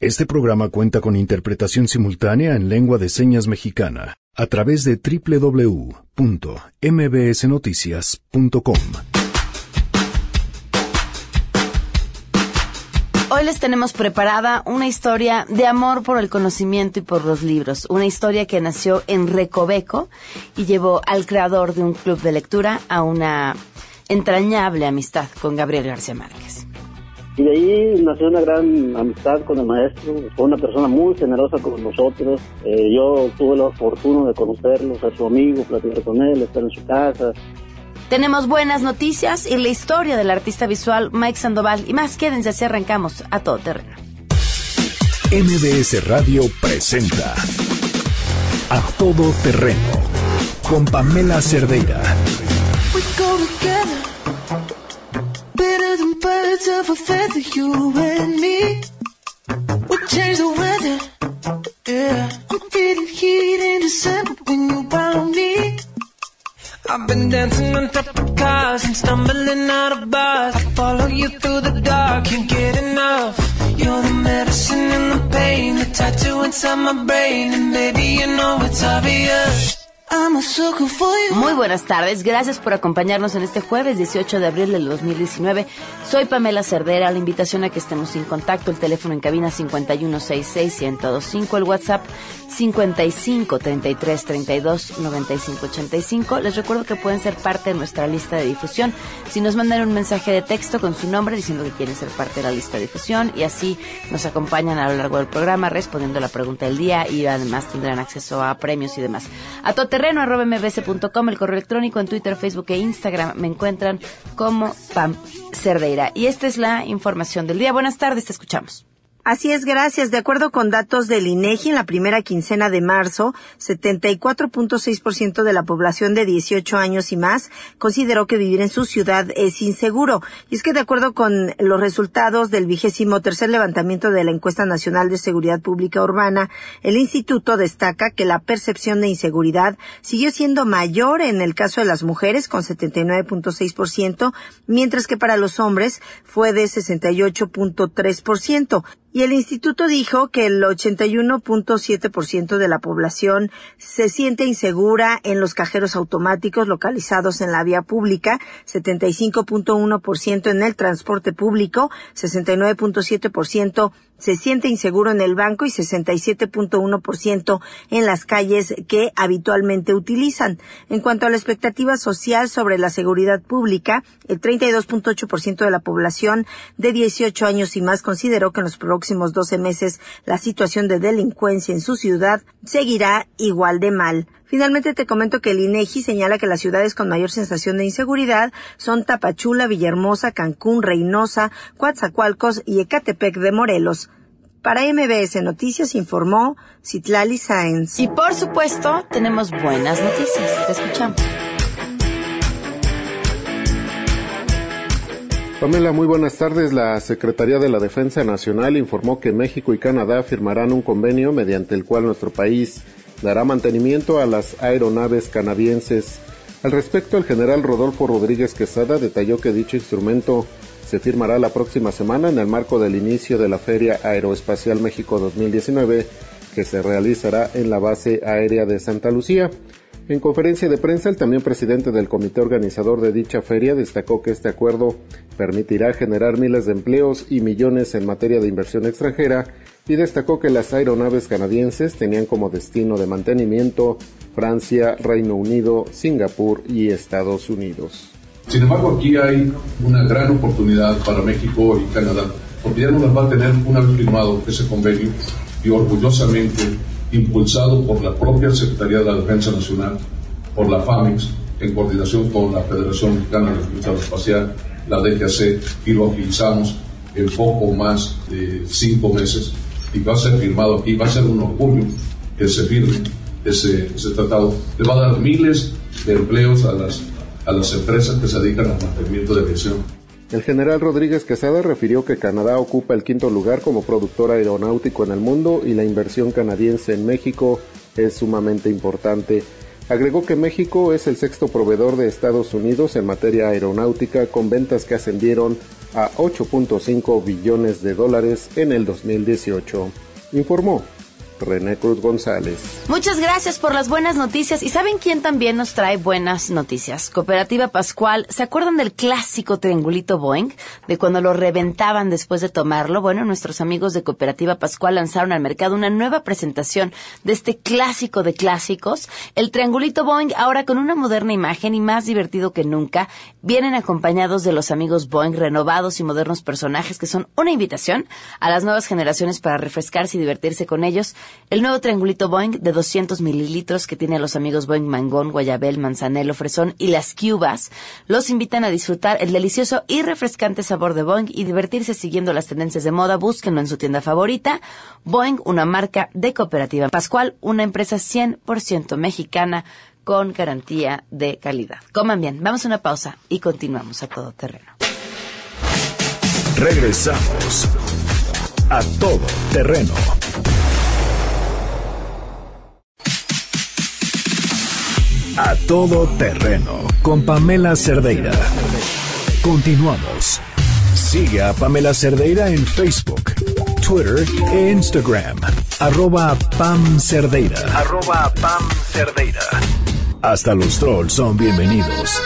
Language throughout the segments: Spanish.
Este programa cuenta con interpretación simultánea en lengua de señas mexicana a través de www.mbsnoticias.com. Hoy les tenemos preparada una historia de amor por el conocimiento y por los libros, una historia que nació en Recoveco y llevó al creador de un club de lectura a una entrañable amistad con Gabriel García Márquez. Y de ahí nació una gran amistad con el maestro, fue una persona muy generosa con nosotros. Eh, yo tuve la fortuna de conocerlo, ser su amigo, platicar con él, estar en su casa. Tenemos buenas noticias y la historia del artista visual Mike Sandoval y más. Quédense así arrancamos a todo terreno. MBS Radio presenta A Todo Terreno con Pamela Cerdeira. Birds of a feather, you and me. We change the weather. Yeah, I'm feeling heat in December when you found me. I've been dancing on top of cars and stumbling out of bars. I follow you through the dark, can't get enough. You're the medicine and the pain, the tattoo inside my brain, and baby you know it's obvious. Muy buenas tardes, gracias por acompañarnos en este jueves 18 de abril del 2019. Soy Pamela Cerdera, la invitación a que estemos en contacto, el teléfono en cabina 5166-1025, el WhatsApp 55 33 32 95 85. Les recuerdo que pueden ser parte de nuestra lista de difusión si nos mandan un mensaje de texto con su nombre diciendo que quieren ser parte de la lista de difusión y así nos acompañan a lo largo del programa respondiendo la pregunta del día y además tendrán acceso a premios y demás. A todoterreno.mbs.com, el correo electrónico en Twitter, Facebook e Instagram me encuentran como Pam Cerdeira. Y esta es la información del día. Buenas tardes, te escuchamos. Así es, gracias. De acuerdo con datos del INEGI, en la primera quincena de marzo, 74.6% de la población de 18 años y más consideró que vivir en su ciudad es inseguro. Y es que de acuerdo con los resultados del vigésimo tercer levantamiento de la encuesta nacional de seguridad pública urbana, el instituto destaca que la percepción de inseguridad siguió siendo mayor en el caso de las mujeres con 79.6%, mientras que para los hombres fue de 68.3%. Y el instituto dijo que el 81.7% de la población se siente insegura en los cajeros automáticos localizados en la vía pública, 75.1% en el transporte público, 69.7% se siente inseguro en el banco y 67.1% en las calles que habitualmente utilizan. En cuanto a la expectativa social sobre la seguridad pública, el 32.8% de la población de 18 años y más consideró que en los próximos 12 meses la situación de delincuencia en su ciudad seguirá igual de mal. Finalmente te comento que el INEGI señala que las ciudades con mayor sensación de inseguridad son Tapachula, Villahermosa, Cancún, Reynosa, Coatzacoalcos y Ecatepec de Morelos. Para MBS Noticias informó Citlali Sáenz. Y por supuesto, tenemos buenas noticias. Te escuchamos. Pamela, muy buenas tardes. La Secretaría de la Defensa Nacional informó que México y Canadá firmarán un convenio mediante el cual nuestro país dará mantenimiento a las aeronaves canadienses. Al respecto, el general Rodolfo Rodríguez Quesada detalló que dicho instrumento se firmará la próxima semana en el marco del inicio de la Feria Aeroespacial México 2019 que se realizará en la base aérea de Santa Lucía. En conferencia de prensa, el también presidente del comité organizador de dicha feria destacó que este acuerdo permitirá generar miles de empleos y millones en materia de inversión extranjera y destacó que las aeronaves canadienses tenían como destino de mantenimiento Francia, Reino Unido, Singapur y Estados Unidos. Sin embargo, aquí hay una gran oportunidad para México y Canadá, porque ya no las va a tener una vez firmado ese convenio y orgullosamente impulsado por la propia Secretaría de la Defensa Nacional, por la FAMEX, en coordinación con la Federación Mexicana de Defensa Espacial, la DGAC, y lo agilizamos en poco más de cinco meses y va a ser firmado aquí, va a ser un orgullo que se firme ese, ese tratado. Le va a dar miles de empleos a las, a las empresas que se dedican al mantenimiento de aviación. El general Rodríguez Quesada refirió que Canadá ocupa el quinto lugar como productor aeronáutico en el mundo y la inversión canadiense en México es sumamente importante. Agregó que México es el sexto proveedor de Estados Unidos en materia aeronáutica con ventas que ascendieron a 8.5 billones de dólares en el 2018, informó René Cruz González. Muchas gracias por las buenas noticias. ¿Y saben quién también nos trae buenas noticias? Cooperativa Pascual. ¿Se acuerdan del clásico triangulito Boeing? De cuando lo reventaban después de tomarlo. Bueno, nuestros amigos de Cooperativa Pascual lanzaron al mercado una nueva presentación de este clásico de clásicos. El triangulito Boeing, ahora con una moderna imagen y más divertido que nunca, vienen acompañados de los amigos Boeing renovados y modernos personajes que son una invitación a las nuevas generaciones para refrescarse y divertirse con ellos el nuevo triangulito Boeing de 200 mililitros que tiene a los amigos Boeing Mangón, Guayabel, Manzanelo, Fresón y las Cubas los invitan a disfrutar el delicioso y refrescante sabor de Boeing y divertirse siguiendo las tendencias de moda. Búsquenlo en su tienda favorita. Boeing, una marca de cooperativa Pascual, una empresa 100% mexicana con garantía de calidad. Coman bien, vamos a una pausa y continuamos a todo terreno. Regresamos a todo terreno. A todo terreno con Pamela Cerdeira. Continuamos. Sigue a Pamela Cerdeira en Facebook, Twitter e Instagram. Arroba Pam Cerdeira. Arroba Pam Cerdeira. Hasta los trolls son bienvenidos.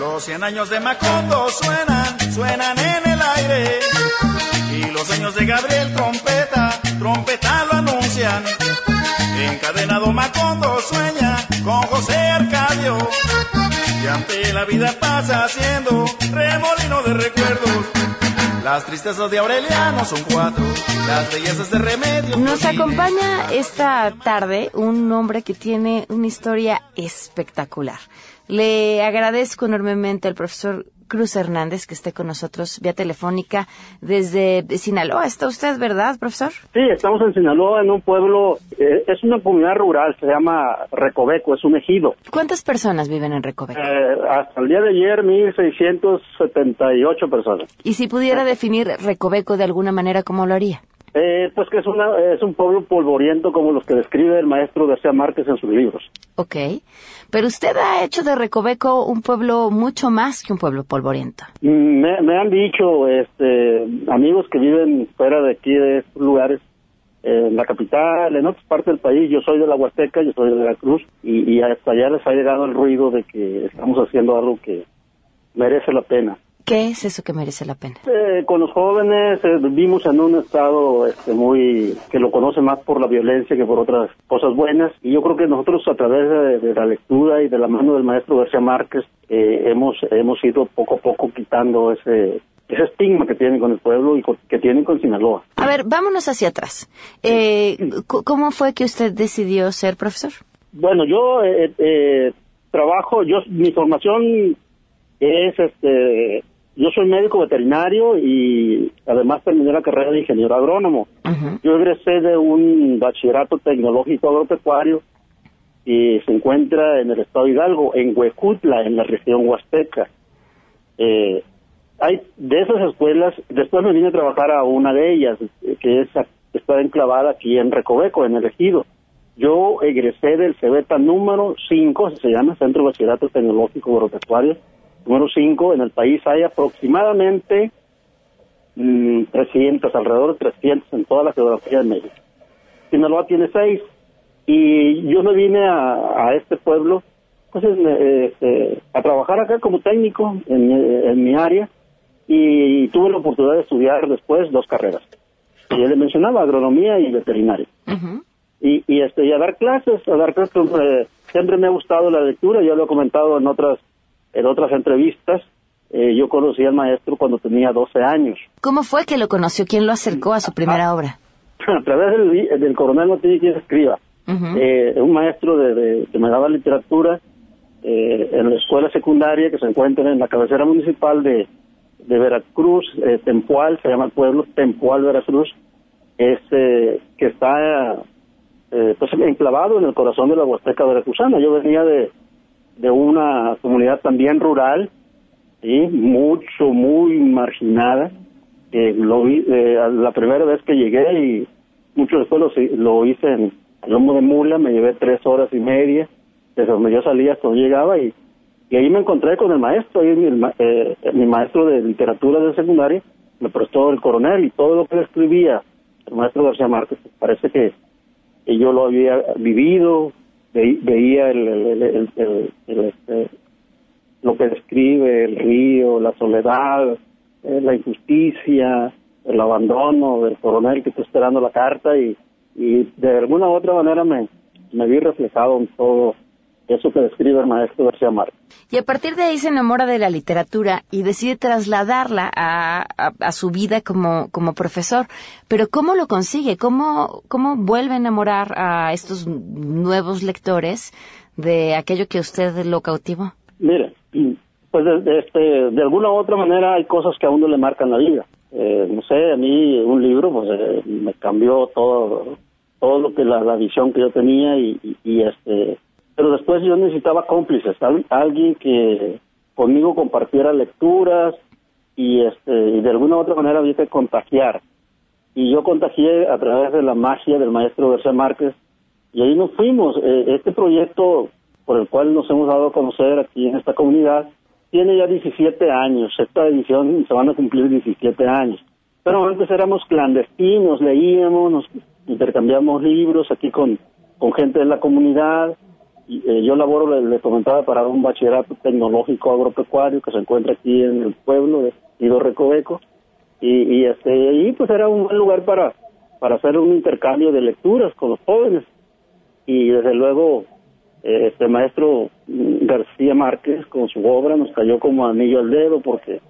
Los 100 años de Macondo suenan, suenan en el aire. Y los años de Gabriel trompeta, trompeta lo anuncian. Encadenado Macondo sueña con José Arcadio. Y ante la vida pasa haciendo remolino de recuerdos. Las tristezas de Aureliano son cuatro, las bellezas de Remedio. Nos acompaña esta tarde un hombre que tiene una historia espectacular. Le agradezco enormemente al profesor Cruz Hernández que esté con nosotros vía telefónica desde Sinaloa. ¿Está usted, verdad, profesor? Sí, estamos en Sinaloa, en un pueblo, eh, es una comunidad rural, se llama Recoveco, es un ejido. ¿Cuántas personas viven en Recoveco? Eh, hasta el día de ayer, 1.678 personas. Y si pudiera definir Recoveco de alguna manera, ¿cómo lo haría? Eh, pues que es, una, es un pueblo polvoriento como los que describe el maestro García Márquez en sus libros. Ok. Pero usted ha hecho de Recoveco un pueblo mucho más que un pueblo polvoriento. Mm, Me, me han dicho este, amigos que viven fuera de aquí, de estos lugares, eh, en la capital, en otras partes del país. Yo soy de la Huasteca, yo soy de Veracruz, y, y hasta allá les ha llegado el ruido de que estamos haciendo algo que merece la pena. ¿Qué es eso que merece la pena? Eh, con los jóvenes eh, vivimos en un estado este, muy que lo conoce más por la violencia que por otras cosas buenas y yo creo que nosotros a través de, de la lectura y de la mano del maestro García Márquez eh, hemos hemos ido poco a poco quitando ese ese estigma que tienen con el pueblo y con- que tienen con Sinaloa. A ver, vámonos hacia atrás. Eh, c- ¿Cómo fue que usted decidió ser profesor? Bueno, yo eh, eh, trabajo, yo mi formación es este yo soy médico veterinario y además terminé la carrera de ingeniero agrónomo. Yo egresé de un bachillerato tecnológico agropecuario y se encuentra en el estado de Hidalgo, en Huejutla, en la región huasteca. Eh, hay de esas escuelas, después me vine a trabajar a una de ellas, eh, que es está enclavada aquí en Recoveco, en el ejido. Yo egresé del CEBETA número 5, se llama Centro de Bachillerato Tecnológico Agropecuario, número 5. En el país hay aproximadamente mm, 300, alrededor de 300 en toda la geografía de México. Sinaloa tiene 6. Y yo me vine a, a este pueblo pues, este, a trabajar acá como técnico en, mi- en mi área y tuve la oportunidad de estudiar después dos carreras. Y él le mencionaba agronomía y veterinaria y este y a dar clases a dar clases eh, siempre me ha gustado la lectura ya lo he comentado en otras en otras entrevistas Eh, yo conocí al maestro cuando tenía 12 años ¿Cómo fue que lo conoció? ¿Quién lo acercó a su primera obra? a través del, del coronel no tiene quien escriba Ujú. eh, un maestro de, de- que me daba literatura eh, en la escuela secundaria que se encuentra en la cabecera municipal de, de Veracruz, eh, Tempual, se llama el pueblo, Tempual, Veracruz, este, que está eh, pues enclavado en el corazón de la Huasteca veracruzana. Yo venía de, de una comunidad también rural, ¿sí? mucho, muy marginada. Eh, lo vi, eh, la primera vez que llegué y mucho después lo, lo hice en, lomo de mula, me llevé tres horas y media, desde donde yo salía hasta donde llegaba y, ahí me encontré con el maestro, ahí mi, eh, mi maestro de literatura de secundaria me prestó el coronel y todo lo que escribía el maestro García Márquez, parece que yo lo había vivido, ve- veía el, este, lo que describe el río, la soledad, eh, la injusticia, el abandono del coronel que está esperando la carta y, y de alguna u otra manera me vi reflejado en todo eso que describe el maestro García Márquez. Y a partir de ahí se enamora de la literatura y decide trasladarla a, a- a su vida como, como profesor. Pero ¿cómo lo consigue? ¿Cómo, ¿Cómo vuelve a enamorar a estos nuevos lectores de aquello que usted lo cautivó? Mire, pues de, de este, de alguna u otra manera hay cosas que a uno le marcan la vida. Eh, no sé, a mí un libro pues eh, me cambió todo todo lo que la, la visión que yo tenía y, y- y, este pero después yo necesitaba cómplices, al- alguien que conmigo compartiera lecturas y este y de alguna u otra manera había que contagiar y yo contagié a través de la magia del maestro García Márquez y ahí nos fuimos. Eh, este proyecto por el cual nos hemos dado a conocer aquí en esta comunidad tiene ya 17 años. Esta edición se van a cumplir 17 años. Pero antes éramos clandestinos, leíamos, nos intercambiamos libros aquí con, con gente de la comunidad. Eh, yo laboro, le, comentaba, para un bachillerato tecnológico agropecuario que se encuentra aquí en el pueblo de Ido Recoveco. Y, este y pues era un buen lugar para para hacer un intercambio de lecturas con los jóvenes. Y desde luego eh, este maestro García Márquez con su obra nos cayó como anillo al dedo porque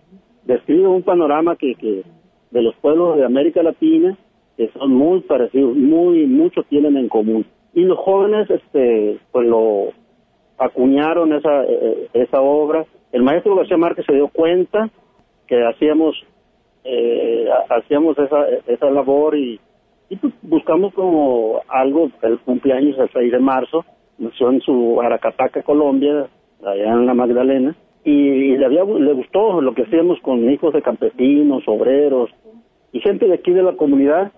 describe un panorama que, que de los pueblos de América Latina que son muy parecidos muy mucho tienen en común y los jóvenes este pues lo acuñaron esa eh, esa obra. El maestro García Márquez se dio cuenta que hacíamos eh, ha- hacíamos esa esa labor y, y pues buscamos como algo el cumpleaños el 6 de marzo nació en su Aracataca Colombia allá en la Magdalena y, y le había le gustó lo que hacíamos con hijos de campesinos obreros y gente de aquí de la comunidad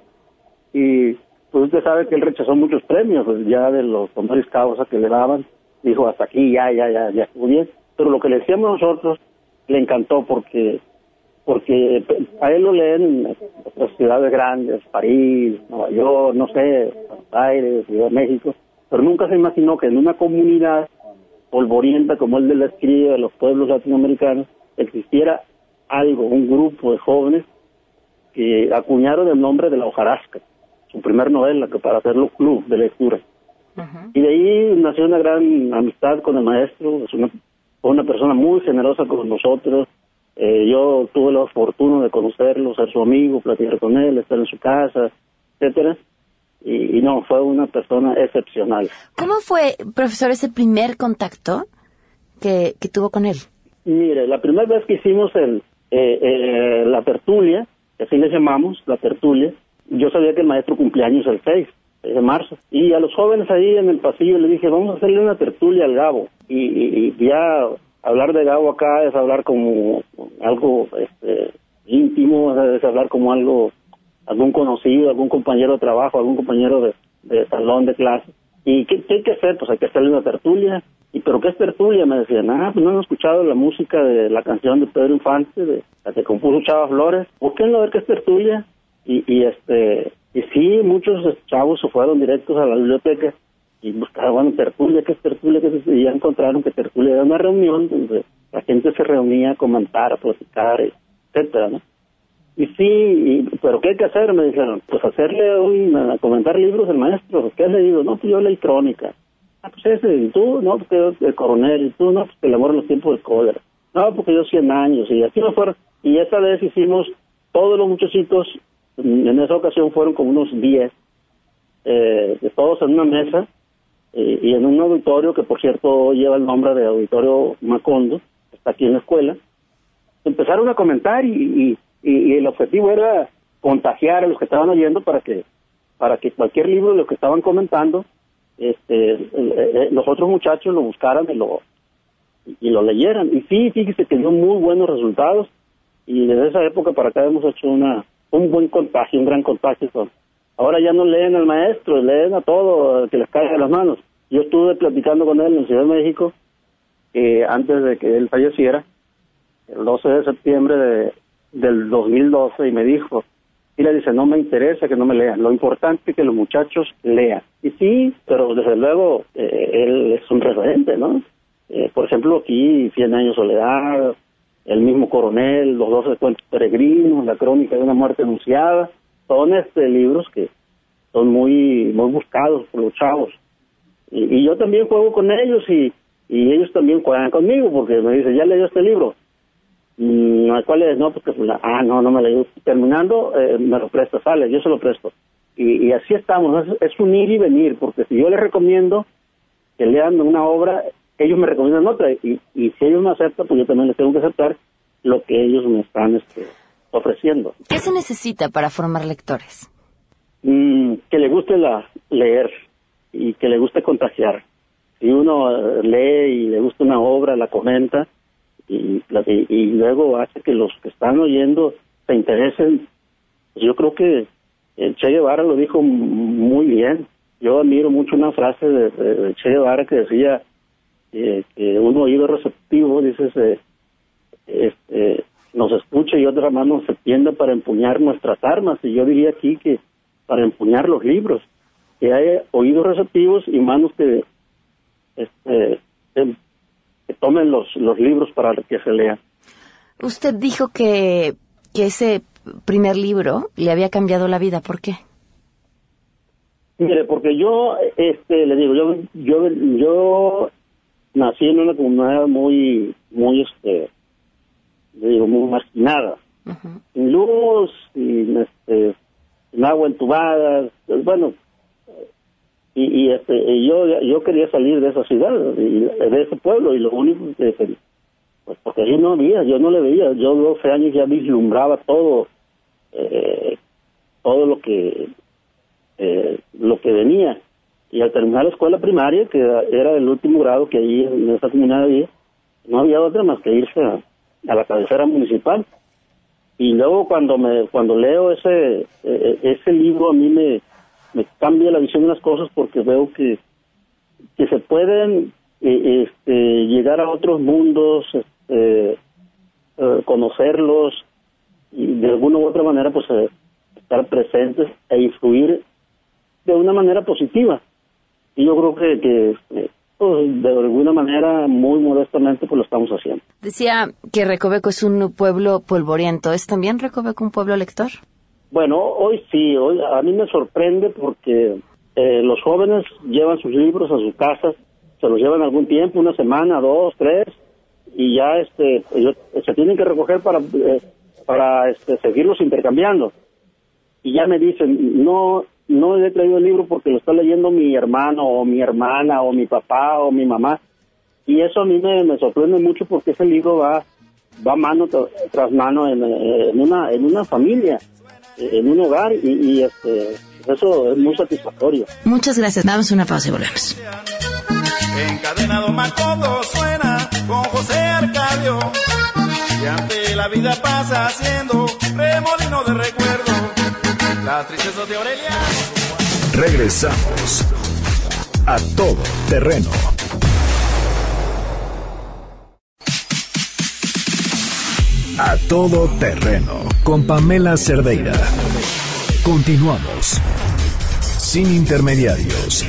y pues usted sabe que él rechazó muchos premios pues, ya de los honoris causa que le daban. Dijo hasta aquí ya ya ya ya estuvo bien pero lo que le decíamos nosotros le encantó porque porque a él lo leen en otras ciudades grandes París Nueva York no sé Buenos Aires Ciudad de México pero nunca se imaginó que en una comunidad polvorienta como él le describe de los pueblos latinoamericanos existiera algo un grupo de jóvenes que acuñaron el nombre de la hojarasca, su primer novela, que para hacerlo club de lectura. Y de ahí nació una gran amistad con el maestro, es una, fue una persona muy generosa con nosotros. Eh, yo tuve la fortuna de conocerlo, ser su amigo, platicar con él, estar en su casa, etcétera. Y, y no, fue una persona excepcional. ¿Cómo fue, profesor, ese primer contacto que, que tuvo con él? Mire, la primera vez que hicimos el, eh, eh, la tertulia, que así le llamamos, la tertulia, yo sabía que el maestro cumpleaños el 6 de marzo. Y a los jóvenes ahí en el pasillo le dije, vamos a hacerle una tertulia al Gabo. Y, ya hablar de Gabo acá es hablar como algo este, íntimo, es hablar como algo, algún conocido, algún compañero de trabajo, algún compañero de, de salón de clase. ¿Y qué, qué hay que hacer? Pues hay que hacerle una tertulia. ¿Y pero qué es tertulia? Me decían, ah, pues no han escuchado la música de la canción de Pedro Infante, de la que compuso Chava Flores. Búsquenlo a ver qué es tertulia. Y, y este, y sí, muchos chavos se fueron directos a la biblioteca y buscaban, tertulia, ¿qué es tertulia? ¿Qué es eso? Y ya encontraron que tertulia era una reunión donde la gente se reunía a comentar, a platicar, etcétera. Y sí, y- pero ¿qué hay que hacer? Me dijeron, pues hacerle un, comentar libros del maestro. ¿Qué has leído? No, pues yo leí Crónica. Ah, pues ese, ¿y tú? No, pues que yo, el coronel. ¿Y tú? No, pues que el amor en los tiempos del cólera. No, porque yo 100 años. Y así me fueron. Y esta vez hicimos, todos los muchachitos, en esa ocasión fueron como unos 10, eh, todos en una mesa, y en un auditorio que por cierto lleva el nombre de Auditorio Macondo, está aquí en la escuela, empezaron a comentar y, el objetivo era contagiar a los que estaban oyendo para que para que cualquier libro de lo que estaban comentando este eh, eh, los otros muchachos lo buscaran y lo y lo leyeran. Y sí fíjese que dio muy buenos resultados y desde esa época para acá hemos hecho una un buen contagio un gran contagio con Ahora ya no leen al maestro, leen a todo que les caiga de las manos. Yo estuve platicando con él en Ciudad de México eh, antes de que él falleciera, el 12 de septiembre de, del 2012, y me dijo, y le dice, no me interesa que no me lean, lo importante es que los muchachos lean. Y sí, pero desde luego eh, él es un referente, ¿no? Eh, por ejemplo, aquí, Cien años de soledad, el mismo coronel, los doce cuentos peregrinos, la crónica de una muerte anunciada, son este libros que son muy muy buscados por los chavos. Y, y yo también juego con ellos y, y ellos también juegan conmigo porque me dicen, ya leyó este libro. Mm, ¿Cuál es? No, porque, pues, ah, no, no me leí. Terminando, eh, me lo presta, sale, yo se lo presto. Y, y así estamos, es, es unir y venir, porque si yo les recomiendo que lean una obra, ellos me recomiendan otra, y, y si ellos me aceptan, pues yo también les tengo que aceptar lo que ellos me están este, ofreciendo. ¿Qué se necesita para formar lectores? Mm, que le guste la, leer y que le guste contagiar. Si uno eh, lee y le gusta una obra, la comenta y, la- y, y luego hace que los que están oyendo se interesen, pues yo creo que el Che Guevara lo dijo muy bien. Yo admiro mucho una frase de- de Che Guevara que decía que un oído receptivo, dices, eh, este, nos escucha y otra mano se tiende para empuñar nuestras armas. Y yo diría aquí que para empuñar los libros, que hay oídos receptivos y manos que, este, que tomen los, los libros para que se lean. Usted dijo que, que ese primer libro le había cambiado la vida. ¿Por qué? Mire, porque yo, este, le digo, yo, yo, yo nací en una comunidad muy, muy, este, digo, muy marginada, sin luz, sin, este, sin agua entubada, bueno, y, y este, y yo, yo quería salir de esa ciudad, y de ese pueblo, y lo único que, pues porque ahí no había, yo no le veía, yo 12 años ya vislumbraba todo, eh, todo lo que eh, lo que venía. Y al terminar la escuela primaria, que era el último grado que ahí en esa comunidad había, no había otra más que irse a, la cabecera municipal. Y luego cuando me cuando leo ese eh, ese libro a mí me, cambia la visión de las cosas porque veo que que se pueden eh, este, llegar a otros mundos, este, eh, conocerlos y de alguna u otra manera pues eh, estar presentes e influir de una manera positiva. Y yo creo que, que eh, pues, de alguna manera, muy modestamente, pues lo estamos haciendo. Decía que Recoveco es un pueblo polvoriento. ¿Es también Recoveco un pueblo lector? Bueno, hoy sí, hoy a mí me sorprende porque eh, los jóvenes llevan sus libros a sus casas, se los llevan algún tiempo, una semana, dos, tres, y ya este ellos se tienen que recoger para eh, para este, seguirlos intercambiando. Y ya me dicen, no no he traído el libro porque lo está leyendo mi hermano o mi hermana o mi papá o mi mamá. Y eso a mí me, me sorprende mucho porque ese libro va va mano tra- tras mano en, en una en una familia, en un hogar y, y, este eso es muy satisfactorio. Muchas gracias. Damos una pausa y volvemos. Encadenado Macondo suena con José Arcadio. Y ante la vida pasa haciendo remolino de recuerdo. Las tristezas de Aureliano. Regresamos a todo terreno. A todo terreno con Pamela Cerdeira. Continuamos. Sin intermediarios.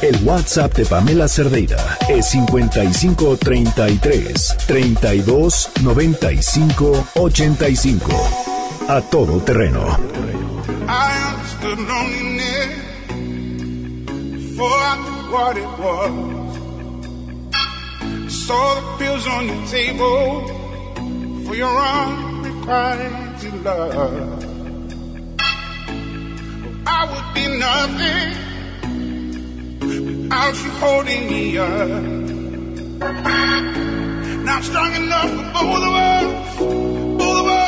El WhatsApp de Pamela Cerdeira es 55 33 32 95 85. A todo terreno. Saw the pills on your table for your unrequited love. I would be nothing without you holding me up. Not strong enough for both of us, both of us,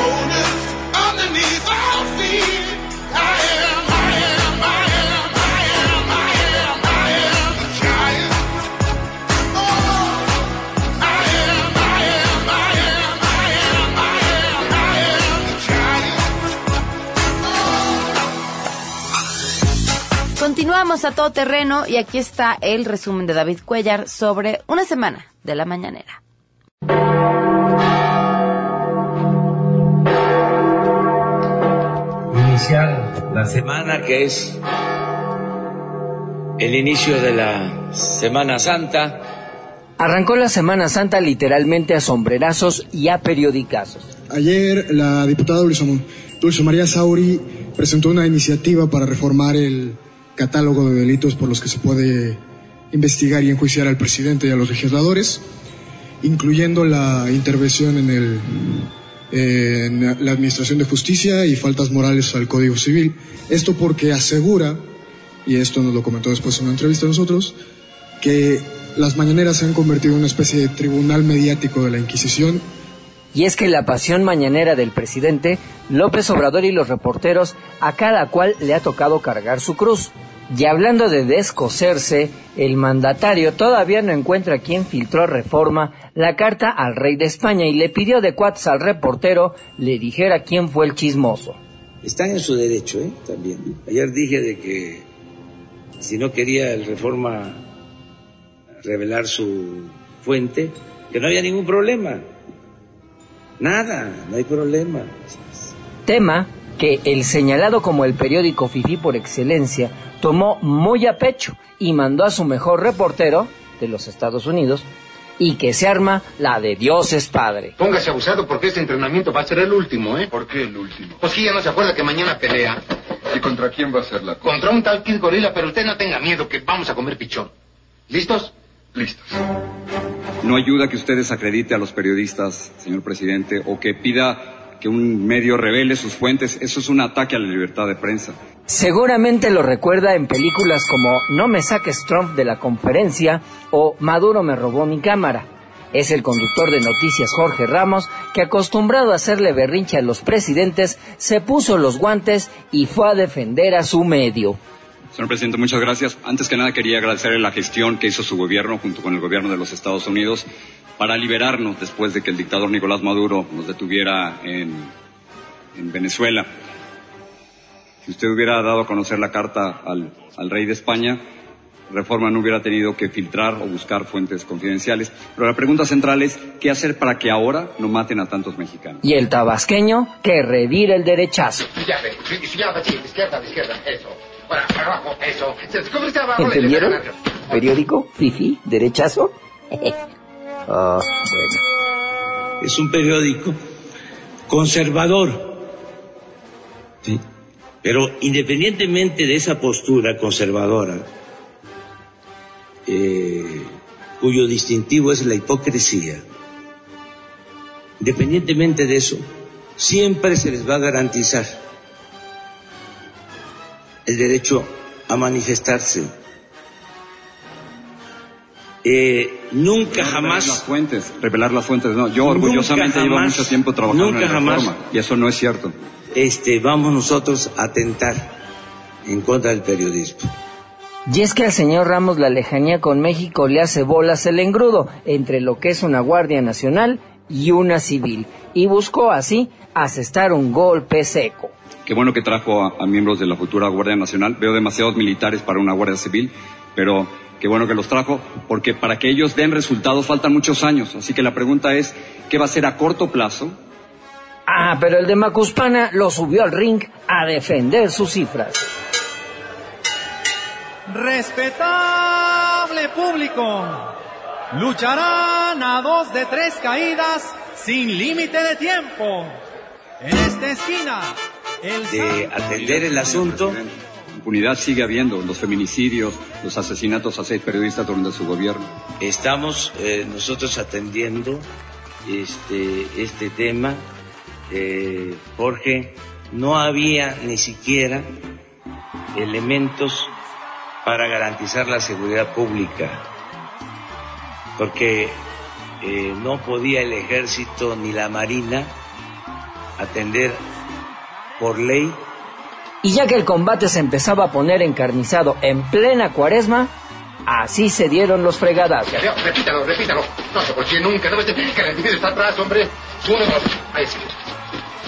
Vamos a todo terreno y aquí está el resumen de David Cuellar sobre una semana de la mañanera. iniciar la semana que es el inicio de la Semana Santa. Arrancó la Semana Santa literalmente a sombrerazos y a periodicazos. Ayer la diputada Dulce, Dulce María Sauri presentó una iniciativa para reformar el catálogo de delitos por los que se puede investigar y enjuiciar al presidente y a los legisladores, incluyendo la intervención en, el, la Administración de Justicia y faltas morales al Código Civil. Esto porque asegura, y esto nos lo comentó después en una entrevista a nosotros, que las mañaneras se han convertido en una especie de tribunal mediático de la Inquisición Y es que la pasión mañanera del presidente, López Obrador y los reporteros, a cada cual le ha tocado cargar su cruz. Y hablando de descoserse, el mandatario todavía no encuentra quien filtró reforma la carta al rey de España y le pidió de cuates al reportero le dijera quién fue el chismoso. Están en su derecho, ¿eh? También. Ayer dije de que si no quería el Reforma revelar su fuente, que no había ningún problema. Nada, no hay problema. Tema que el señalado como el periódico FIFI por excelencia tomó muy a pecho y mandó a su mejor reportero de los Estados Unidos y que se arma la de Dios es Padre. Póngase abusado porque este entrenamiento va a ser el último, ¿eh? ¿Por qué el último? Pues que ya no se acuerda que mañana pelea. ¿Y contra quién va a ser la cosa? Contra un tal Kid Gorila, pero usted no tenga miedo que vamos a comer pichón. ¿Listos? Listos. No ayuda que usted desacredite a los periodistas, señor presidente, o que pida que un medio revele sus fuentes. Eso es un ataque a la libertad de prensa. Seguramente lo recuerda en películas como No me saques Trump de la conferencia o Maduro me robó mi cámara. Es el conductor de noticias Jorge Ramos que acostumbrado a hacerle berrinche a los presidentes se puso los guantes y fue a defender a su medio. Señor presidente, muchas gracias. Antes que nada quería agradecerle la gestión que hizo su gobierno junto con el gobierno de los Estados Unidos para liberarnos después de que el dictador Nicolás Maduro nos detuviera en, en Venezuela. Si usted hubiera dado a conocer la carta al, al rey de España, Reforma no hubiera tenido que filtrar o buscar fuentes confidenciales. Pero la pregunta central es, ¿qué hacer para que ahora no maten a tantos mexicanos? Y el tabasqueño que revira el derechazo. ¿Entendieron? Periódico, fifi, derechazo. Ah, bueno. Es un periódico conservador. Pero independientemente de esa postura conservadora, eh, cuyo distintivo es la hipocresía, independientemente de eso, siempre se les va a garantizar el derecho a manifestarse. Eh, nunca No, jamás Revelar las fuentes, revelar las fuentes, no. Yo orgullosamente Nunca llevo jamás, mucho tiempo trabajando nunca en la jamás. reforma y eso no es cierto. este, vamos nosotros a atentar en contra del periodismo. Y es que al señor Ramos la lejanía con México le hace bolas el engrudo entre lo que es una Guardia Nacional y una civil, y buscó así asestar un golpe seco. Qué bueno que trajo a, a miembros de la futura Guardia Nacional. Veo demasiados militares para una Guardia Civil, pero qué bueno que los trajo, porque para que ellos den resultados faltan muchos años. Así que la pregunta es, ¿qué va a ser a corto plazo? Ah, pero el de Macuspana lo subió al ring a defender sus cifras. Respetable público, lucharán a dos de tres caídas sin límite de tiempo. En esta esquina, el De atender el asunto, Impunidad sigue habiendo, los feminicidios, los asesinatos a seis periodistas durante su gobierno. estamos eh, nosotros atendiendo este, este tema. Eh, Jorge, no había ni siquiera elementos para garantizar la seguridad pública, porque eh, no podía el ejército ni la marina atender por ley Y ya que el combate se empezaba a poner encarnizado en plena cuaresma, así se dieron los veo, repítalo, repítalo. No se voltee nunca, no me que el enemigo está atrás, hombre. Uno, dos. Ahí sí.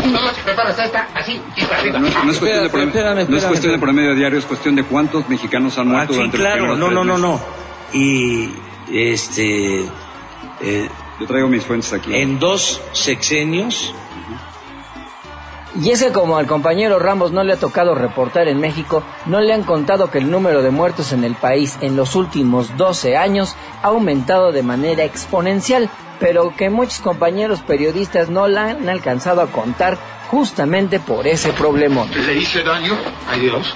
Nomás preparas esta, así, y para arriba. No, es- no es cuestión de promedio, espérame, no es cuestión de promedio diario, es cuestión de cuántos mexicanos han Ah, muerto sí, durante los claro. primeros No, tres no, no, no. Y este. eh, Yo traigo mis fuentes aquí. en dos sexenios. Y es que como al compañero Ramos no le ha tocado reportar en México, no le han contado que el número de muertos en el país en los últimos 12 años ha aumentado de manera exponencial, pero que muchos compañeros periodistas no la han alcanzado a contar justamente por ese problemón. ¿Le hice daño? Ay Dios.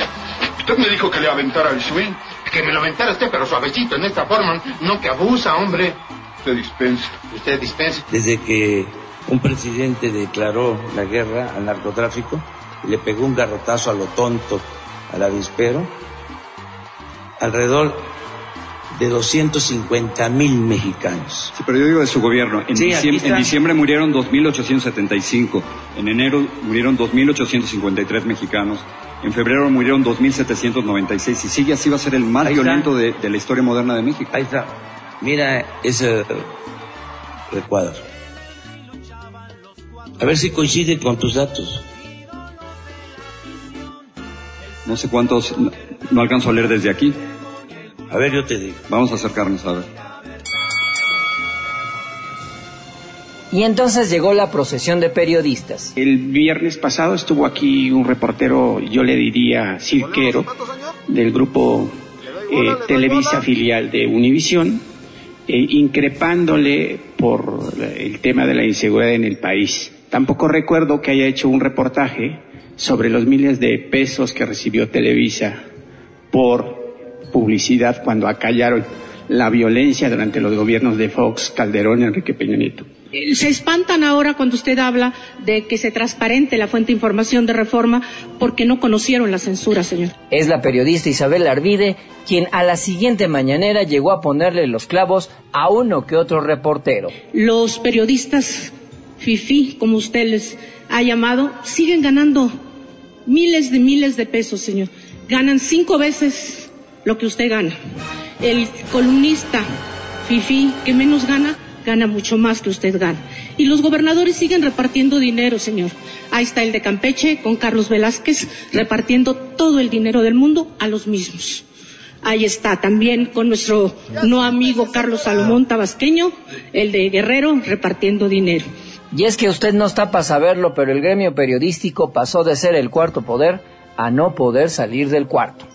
Usted me dijo que le aventara el swing. Que me lo aventara usted, pero suavecito, en esta forma. No que abusa, hombre. Usted dispensa. Usted dispense. Desde que un presidente declaró la guerra al narcotráfico y le pegó un garrotazo a lo tonto al avispero, alrededor de 250 mil mexicanos. Sí, pero yo digo de su gobierno. En, Sí, diciembre, en diciembre murieron 2.875. En enero murieron 2.853 mexicanos. En febrero murieron 2.796. Y sigue así, va a ser el más Ahí violento de, de la historia moderna de México. Ahí está. Mira ese recuadro. A ver si coincide con tus datos. No sé cuántos, no, no alcanzo a leer desde aquí. A ver, yo te digo. Vamos a acercarnos a ver. Y entonces llegó la procesión de periodistas. El viernes pasado estuvo aquí un reportero, yo le diría cirquero, del grupo eh, Televisa filial de Univisión, eh, increpándole por el tema de la inseguridad en el país. Tampoco recuerdo que haya hecho un reportaje sobre los miles de pesos que recibió Televisa por publicidad cuando acallaron la violencia durante los gobiernos de Fox, Calderón y Enrique Peña Nieto. Eh, Se espantan ahora cuando usted habla de que se transparente la fuente de información de reforma porque no conocieron la censura, señor. Es la periodista Isabel Arvide quien a la siguiente mañanera llegó a ponerle los clavos a uno que otro reportero. Los periodistas FIFI, como usted les ha llamado, siguen ganando miles de miles de pesos, señor. Ganan cinco veces lo que usted gana. El columnista FIFI que menos gana, gana mucho más que usted gana. Y los gobernadores siguen repartiendo dinero, señor. Ahí está el de Campeche con Carlos Velázquez repartiendo todo el dinero del mundo a los mismos. Ahí está también con nuestro no amigo Carlos Salomón Tabasqueño, el de Guerrero, repartiendo dinero. Y es que usted no está para saberlo, pero el gremio periodístico pasó de ser el cuarto poder a no poder salir del cuarto.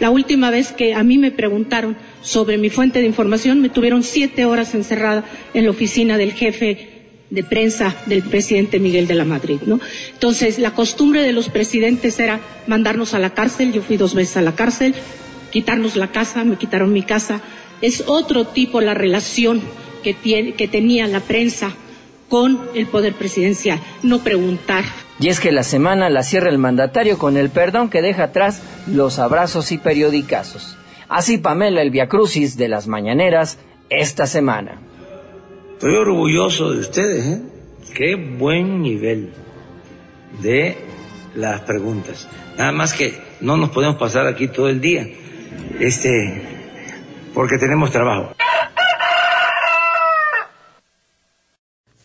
La última vez que a mí me preguntaron sobre mi fuente de información, me tuvieron siete horas encerrada en la oficina del jefe de prensa del presidente Miguel de la Madrid, ¿no? Entonces, la costumbre de los presidentes era mandarnos a la cárcel, yo fui dos veces a la cárcel, quitarnos la casa, me quitaron mi casa. Es otro tipo la relación que, tiene, que tenía la prensa con el poder presidencial, no preguntar. Y es que la semana la cierra el mandatario con el perdón que deja atrás los abrazos y periodicazos. Así Pamela el Viacrucis de las mañaneras esta semana. Estoy orgulloso de ustedes, ¿eh? Qué buen nivel de las preguntas. Nada más que no nos podemos pasar aquí todo el día, este, porque tenemos trabajo.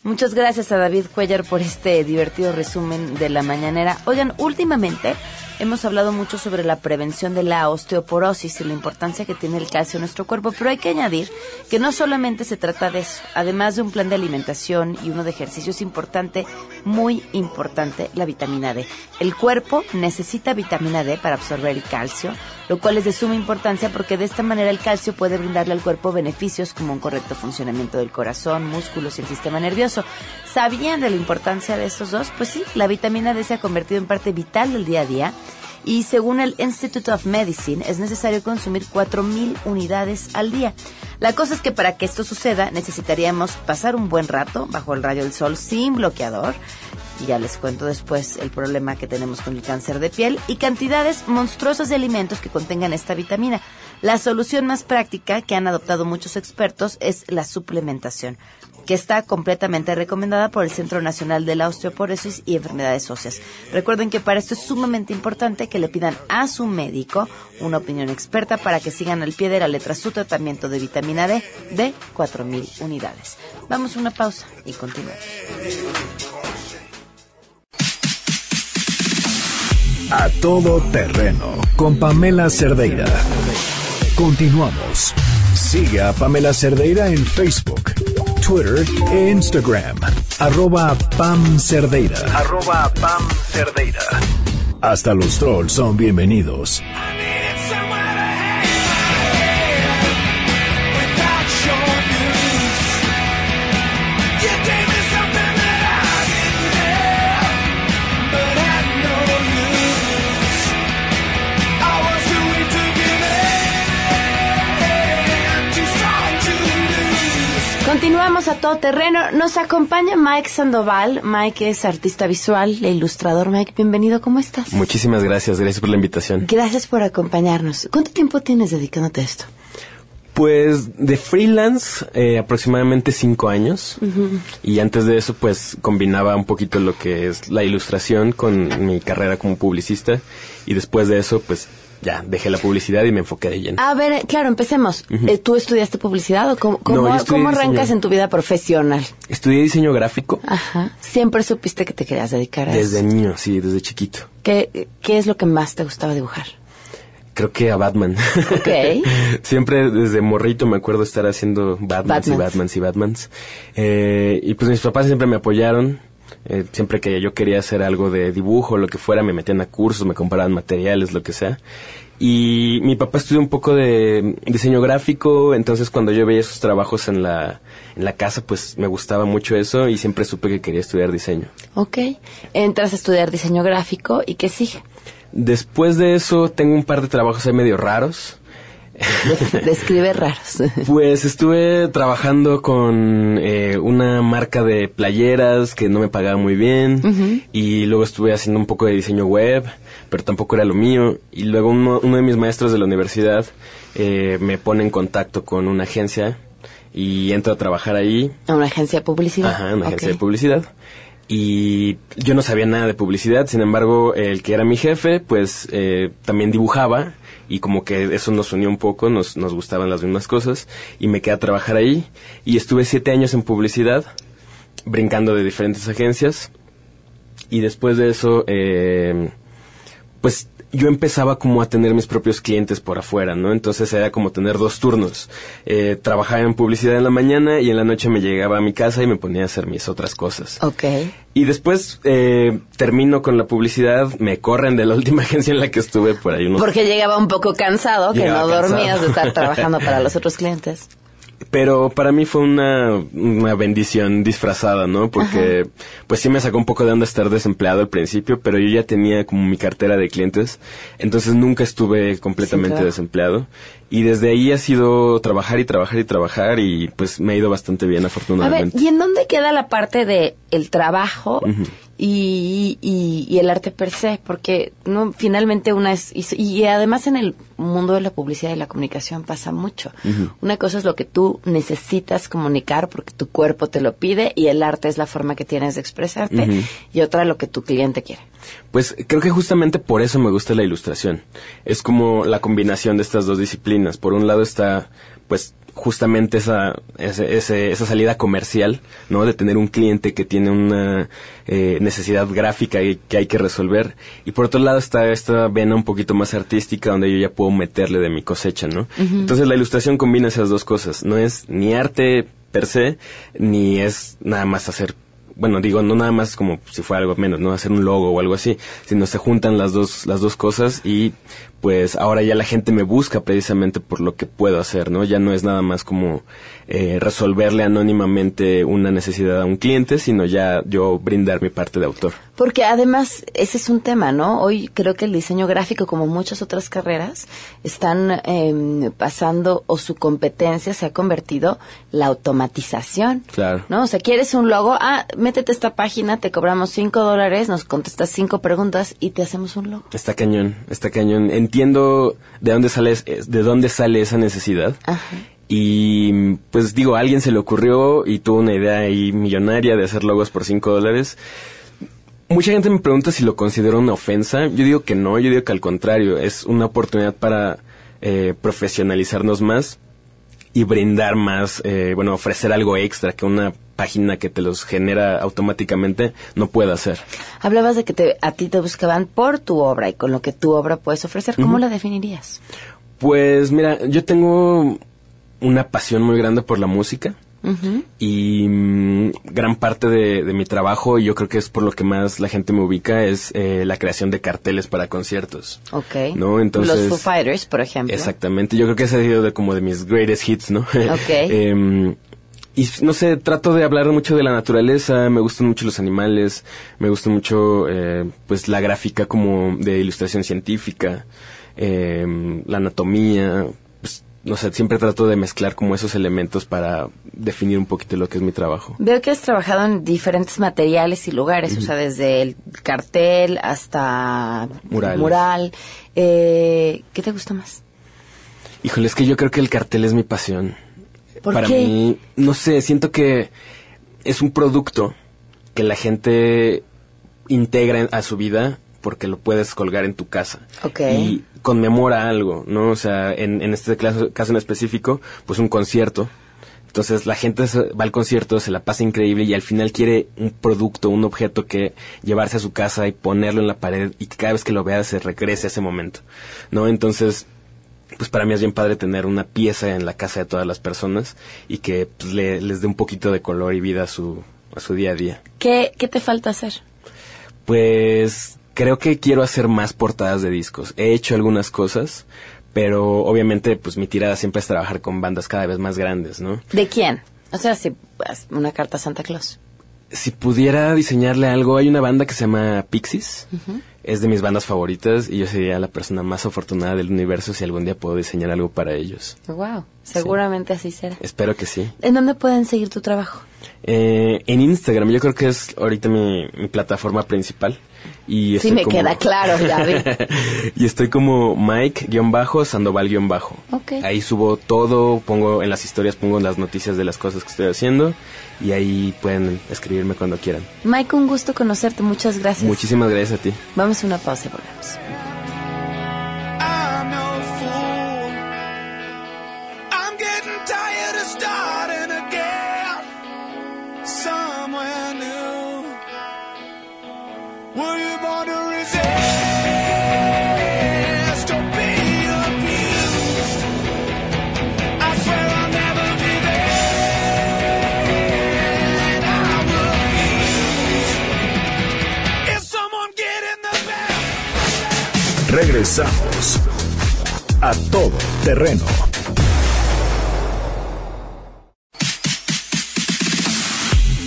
Muchas gracias a David Cuellar por este divertido resumen de la mañanera. Oigan, últimamente hemos hablado mucho sobre la prevención de la osteoporosis y la importancia que tiene el calcio en nuestro cuerpo, pero hay que añadir que no solamente se trata de eso, además de un plan de alimentación y uno de ejercicio es importante, muy importante, la vitamina D. El cuerpo necesita vitamina D para absorber el calcio, lo cual es de suma importancia porque de esta manera el calcio puede brindarle al cuerpo beneficios como un correcto funcionamiento del corazón, músculos y el sistema nervioso. ¿Sabían de la importancia de estos dos? Pues sí, la vitamina D se ha convertido en parte vital del día a día y según el Institute of Medicine es necesario consumir 4.000 unidades al día. La cosa es que para que esto suceda necesitaríamos pasar un buen rato bajo el rayo del sol sin bloqueador. Y ya les cuento después el problema que tenemos con el cáncer de piel y cantidades monstruosas de alimentos que contengan esta vitamina. La solución más práctica que han adoptado muchos expertos es la suplementación que está completamente recomendada por el Centro Nacional de la Osteoporosis y Enfermedades Óseas. Recuerden que para esto es sumamente importante que le pidan a su médico una opinión experta para que sigan al pie de la letra su tratamiento de vitamina D de 4.000 unidades. Vamos a una pausa y continuamos. A todo terreno con Pamela Cerdeira. Continuamos. Sigue a Pamela Cerdeira en Facebook, Twitter e Instagram. Arroba Pam Cerdeira. Arroba Pam Cerdeira. Hasta los trolls son bienvenidos. Continuamos a todo terreno. Nos acompaña Mike Sandoval. Mike es artista visual e ilustrador. Mike, bienvenido. ¿Cómo estás? Muchísimas gracias, gracias por la invitación. Gracias por acompañarnos. ¿Cuánto tiempo tienes dedicándote a esto? Pues de freelance eh, aproximadamente cinco años y antes de eso pues combinaba un poquito lo que es la ilustración con mi carrera como publicista y después de eso pues ya dejé la publicidad y me enfoqué de lleno. A ver, claro, empecemos. Eh, ¿Tú estudiaste publicidad o cómo, cómo, No, arrancas en tu vida profesional? Estudié diseño gráfico Ajá. Siempre supiste que te querías dedicar a desde eso. niño, sí, desde chiquito. ¿Qué, ¿Qué es lo que más te gustaba dibujar? Creo que a Batman. Ok. Siempre desde morrito me acuerdo estar haciendo Batmans, y Batmans. Batmans y Batmans. Eh, y pues mis papás siempre me apoyaron. Eh, siempre que yo quería hacer algo de dibujo, lo que fuera, me metían a cursos, me compraban materiales, lo que sea. Y mi papá estudió un poco de diseño gráfico, entonces cuando yo veía sus trabajos en la, en la casa, pues me gustaba mucho eso y siempre supe que quería estudiar diseño. Ok. Entras a estudiar diseño gráfico y ¿qué sigue? Después de eso tengo un par de trabajos ahí medio raros. Describe raros. Pues estuve trabajando con eh, una marca de playeras que no me pagaba muy bien y luego estuve haciendo un poco de diseño web, pero tampoco era lo mío. Y luego uno, uno de mis maestros de la universidad eh, me pone en contacto con una agencia y entro a trabajar ahí. A una agencia de publicidad. Ajá, una agencia de publicidad. Y yo no sabía nada de publicidad, sin embargo, el que era mi jefe, pues eh, también dibujaba y como que eso nos unió un poco, nos, nos gustaban las mismas cosas y me quedé a trabajar ahí y estuve siete años en publicidad, brincando de diferentes agencias y después de eso, eh, pues yo empezaba como a tener mis propios clientes por afuera, ¿no? Entonces era como tener dos turnos. Eh, trabajaba en publicidad en la mañana y en la noche me llegaba a mi casa y me ponía a hacer mis otras cosas. Ok. Y después eh, termino con la publicidad, me corren de la última agencia en la que estuve por ahí unos... Porque llegaba un poco cansado, que Llegaba no cansado. dormías de estar trabajando para los otros clientes. Pero para mí fue una, una bendición disfrazada, ¿no? Porque pues sí me sacó un poco de onda estar desempleado al principio, pero yo ya tenía como mi cartera de clientes, entonces nunca estuve completamente desempleado. Y desde ahí ha sido trabajar y trabajar y trabajar y pues me ha ido bastante bien A ver, afortunadamente. ¿y en dónde queda la parte de el trabajo. Y, y, y el arte per se? Porque no finalmente una es... Y, y además en el mundo de la publicidad y la comunicación pasa mucho. Una cosa es lo que tú necesitas comunicar porque tu cuerpo te lo pide y el arte es la forma que tienes de expresarte y otra lo que tu cliente quiere. Pues creo que justamente por eso me gusta la ilustración. Es como la combinación de estas dos disciplinas. Por un lado está, pues, justamente esa, ese- ese- esa salida comercial, ¿no? De tener un cliente que tiene una eh, necesidad gráfica y que hay que resolver. Y por otro lado está esta vena un poquito más artística donde yo ya puedo meterle de mi cosecha, ¿no? Entonces la ilustración combina esas dos cosas. No es ni arte per se, ni es nada más hacer bueno, digo, no nada más como si fuera algo menos, ¿no? Hacer un logo o algo así, sino se juntan las dos, las dos cosas y pues ahora ya la gente me busca precisamente por lo que puedo hacer, ¿no? Ya no es nada más como eh, resolverle anónimamente una necesidad a un cliente, sino ya yo brindar mi parte de autor. Porque además ese es un tema, ¿no? Hoy creo que el diseño gráfico, como muchas otras carreras, están em, pasando o su competencia se ha convertido la automatización. Claro. ¿No? O sea, quieres un logo, ah, métete a esta página, te cobramos cinco dólares, nos contestas cinco preguntas y te hacemos un logo. Está cañón, está cañón. Entiendo de dónde sale, de dónde sale esa necesidad. Y pues digo, a alguien se le ocurrió y tuvo una idea ahí millonaria de hacer logos por 5 dólares. Mucha gente me pregunta si lo considero una ofensa. Yo digo que no, yo digo que al contrario, es una oportunidad para eh, profesionalizarnos más y brindar más, eh, bueno, ofrecer algo extra que una página que te los genera automáticamente no pueda hacer. Hablabas de que te, a ti te buscaban por tu obra y con lo que tu obra puedes ofrecer. ¿Cómo la definirías? Pues mira, yo tengo una pasión muy grande por la música y mm, gran parte de, de mi trabajo, y yo creo que es por lo que más la gente me ubica, es eh, la creación de carteles para conciertos. Ok. ¿No? Entonces- Los Foo Fighters, por ejemplo. Exactamente, yo creo que ese ha sido de como de mis greatest hits, ¿no? Ok. Em, y no sé, trato de hablar mucho de la naturaleza, me gustan mucho los animales, me gusta mucho eh, pues la gráfica como de ilustración científica, em, la anatomía, pues, no sé, siempre trato de mezclar como esos elementos para definir un poquito lo que es mi trabajo. Veo que has trabajado en diferentes materiales y lugares, o sea, desde el cartel hasta Murales. mural. Eh, ¿Qué te gusta más? Híjole, es que yo creo que el cartel es mi pasión. ¿Por Para qué? mí, no sé, siento que es un producto que la gente integra a su vida porque lo puedes colgar en tu casa. Y conmemora algo, ¿no? O sea, en, en este caso, caso en específico, pues un concierto. Entonces la gente va al concierto, se la pasa increíble y al final quiere un producto, un objeto que llevarse a su casa y ponerlo en la pared y que cada vez que lo vea se regrese a ese momento, ¿no? Entonces, pues para mí es bien padre tener una pieza en la casa de todas las personas y que pues, le- les dé un poquito de color y vida a su, a su día a día. ¿Qué, qué te falta hacer? Pues creo que quiero hacer más portadas de discos. He hecho algunas cosas, pero obviamente pues mi tirada siempre es trabajar con bandas cada vez más grandes, ¿no? ¿De quién? O sea, si una carta a Santa Claus. Si pudiera diseñarle algo, hay una banda que se llama Pixies. Es de mis bandas favoritas y yo sería la persona más afortunada del universo si algún día puedo diseñar algo para ellos. Wow, seguramente así será. Espero que sí. ¿En dónde pueden seguir tu trabajo? Eh, en Instagram, yo creo que es ahorita mi, mi plataforma principal. Y Sí, estoy me como- queda claro, ya vi. y estoy como Mike-Sandoval-Bajo. Ok. Ahí subo todo, pongo en las historias, pongo las noticias de las cosas que estoy haciendo y ahí pueden escribirme cuando quieran. Mike, un gusto conocerte. Muchas gracias. Muchísimas gracias a ti. Vamos a una pausa y volvemos. Regresamos a todo terreno.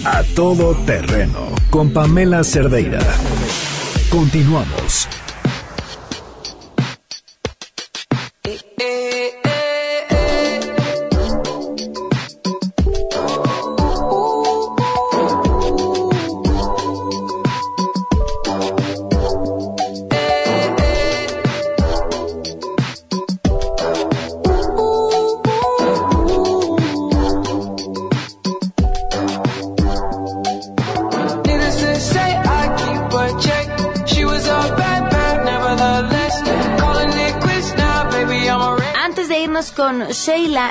A todo terreno con Pamela Cerdeira. Continuamos.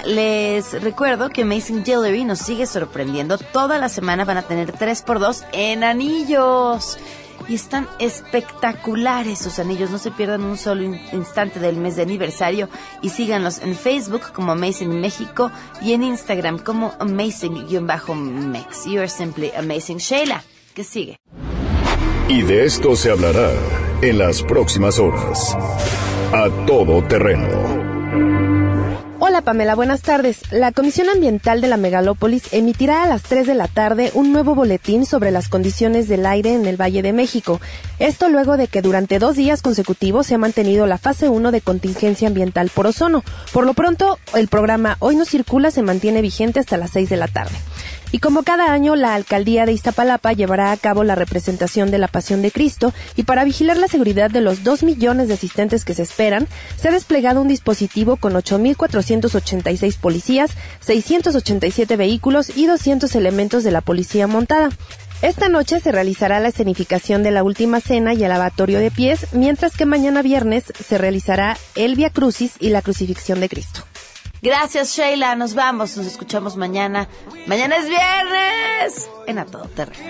Les recuerdo que Amazing Jewelry nos sigue sorprendiendo. Toda la semana van a tener 3x2 en anillos. Y están espectaculares sus anillos. No se pierdan un solo in- instante del mes de aniversario. Y síganlos en Facebook como Amazing México y en Instagram como Amazing-Mex. You are simply amazing. Sheila, ¿qué sigue? Y de esto se hablará en las próximas horas. A todo terreno. Hola Pamela, buenas tardes. La Comisión Ambiental de la Megalópolis emitirá a las 3 de la tarde un nuevo boletín sobre las condiciones del aire en el Valle de México. Esto luego de que durante dos días consecutivos se ha mantenido la fase 1 de contingencia ambiental por ozono. Por lo pronto, el programa Hoy no circula se mantiene vigente hasta las 6 de la tarde. Y como cada año, la alcaldía de Iztapalapa llevará a cabo la representación de la Pasión de Cristo y para vigilar la seguridad de los 2 millones de asistentes que se esperan, se ha desplegado un dispositivo con 8.486 policías, 687 vehículos y 200 elementos de la policía montada. Esta noche se realizará la escenificación de la última cena y el lavatorio de pies, mientras que mañana viernes se realizará el Via Crucis y la crucifixión de Cristo. Gracias, Sheila. Nos vamos. Nos escuchamos mañana. Mañana es viernes. En A Todo Terreno.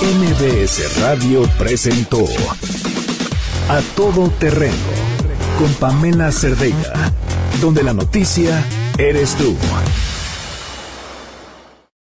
MBS Radio presentó A Todo Terreno con Pamela Cerdeira, donde la noticia eres tú.